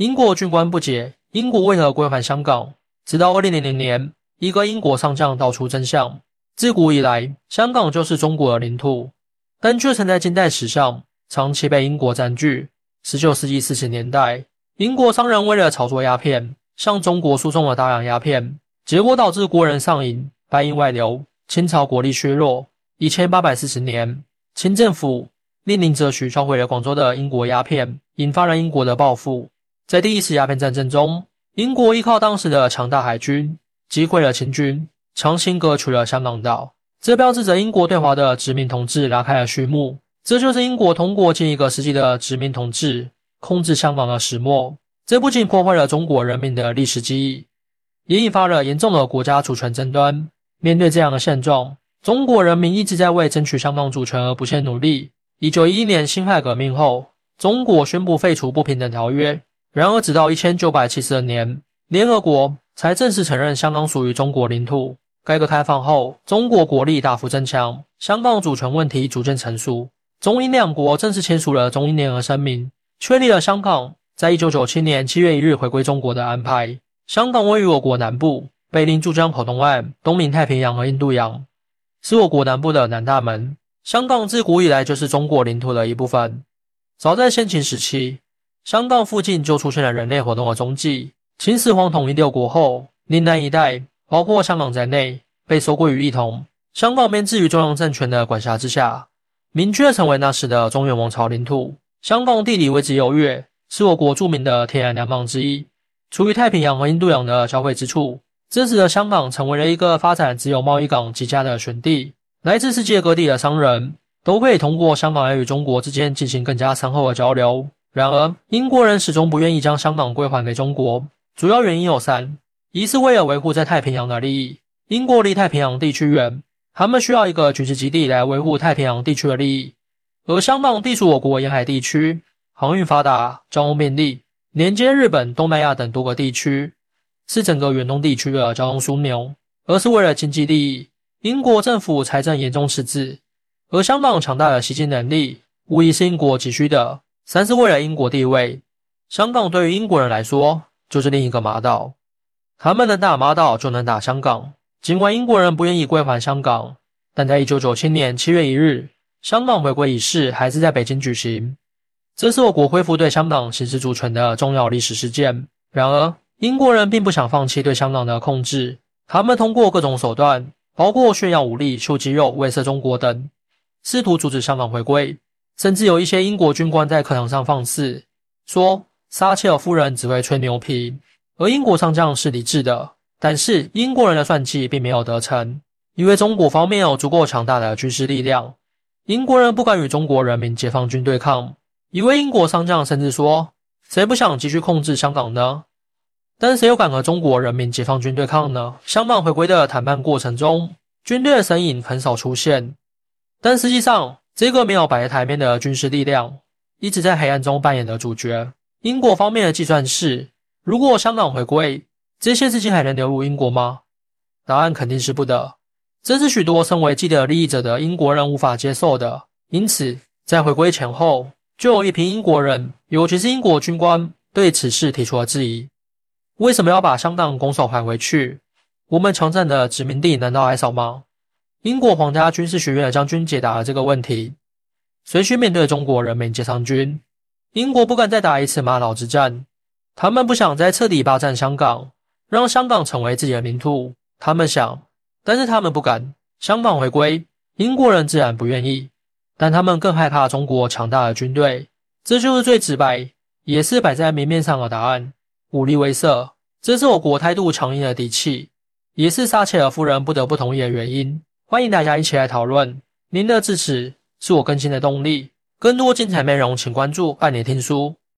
英国军官不解英国为何归还香港，直到二零零零年，一个英国上将道出真相：自古以来，香港就是中国的领土，但却曾在近代史上长期被英国占据。十九世纪四十年代，英国商人为了炒作鸦片，向中国输送了大量鸦片，结果导致国人上瘾，白银外流，清朝国力削弱。一千八百四十年，清政府命令哲胥销毁了广州的英国鸦片，引发了英国的报复。在第一次鸦片战争中，英国依靠当时的强大海军击溃了清军，强行割取了香港岛，这标志着英国对华的殖民统治拉开了序幕。这就是英国通过近一个世纪的殖民统治控制香港的始末。这不仅破坏了中国人民的历史记忆，也引发了严重的国家主权争端。面对这样的现状，中国人民一直在为争取香港主权而不懈努力。一九一一年辛亥革命后，中国宣布废除不平等条约。然而，直到一千九百七十二年，联合国才正式承认香港属于中国领土。改革开放后，中国国力大幅增强，香港主权问题逐渐成熟。中英两国正式签署了《中英联合声明》，确立了香港在一九九七年七月一日回归中国的安排。香港位于我国南部，北临珠江口东岸，东临太平洋和印度洋。是我国南部的南大门。香港自古以来就是中国领土的一部分。早在先秦时期，香港附近就出现了人类活动的踪迹。秦始皇统一六国后，岭南一带，包括香港在内，被收归于一统，香港便置于中央政权的管辖之下，明确成为那时的中原王朝领土。香港地理位置优越，是我国著名的天然良港之一，处于太平洋和印度洋的交汇之处。这使得香港成为了一个发展自由贸易港极佳的选地，来自世界各地的商人都可以通过香港来与中国之间进行更加深厚的交流。然而，英国人始终不愿意将香港归还给中国，主要原因有三：一是为了维护在太平洋的利益，英国离太平洋地区远，他们需要一个军事基地来维护太平洋地区的利益；而香港地处我国沿海地区，航运发达，交通便利，连接日本、东南亚等多个地区。是整个远东地区的交通枢纽，而是为了经济利益。英国政府财政严重赤字，而香港强大的吸金能力无疑是英国急需的。三是为了英国地位，香港对于英国人来说就是另一个马岛，他们能打马岛就能打香港。尽管英国人不愿意归还香港，但在一九九七年七月一日，香港回归仪式还是在北京举行，这是我国恢复对香港行使主权的重要历史事件。然而，英国人并不想放弃对香港的控制，他们通过各种手段，包括炫耀武力、秀肌肉、威慑中国等，试图阻止香港回归。甚至有一些英国军官在课堂上放肆说，撒切尔夫人只会吹牛皮，而英国上将是理智的。但是英国人的算计并没有得逞，因为中国方面有足够强大的军事力量，英国人不敢与中国人民解放军对抗。一位英国上将甚至说：“谁不想继续控制香港呢？”但谁又敢和中国人民解放军对抗呢？香港回归的谈判过程中，军队的身影很少出现，但实际上，这个没有摆在台面的军事力量一直在黑暗中扮演的主角。英国方面的计算是：如果香港回归，这些资金还能流入英国吗？答案肯定是不得。这是许多身为既得利益者的英国人无法接受的。因此，在回归前后，就有一批英国人，尤其是英国军官，对此事提出了质疑。为什么要把香港拱手还回去？我们强占的殖民地难道还少吗？英国皇家军事学院的将军解答了这个问题。随需面对中国人民解放军，英国不敢再打一次马岛之战。他们不想再彻底霸占香港，让香港成为自己的领土。他们想，但是他们不敢。香港回归，英国人自然不愿意，但他们更害怕中国强大的军队。这就是最直白，也是摆在明面上的答案。武力威慑，这是我国态度强硬的底气，也是撒切尔夫人不得不同意的原因。欢迎大家一起来讨论，您的支持是我更新的动力。更多精彩内容，请关注半年听书。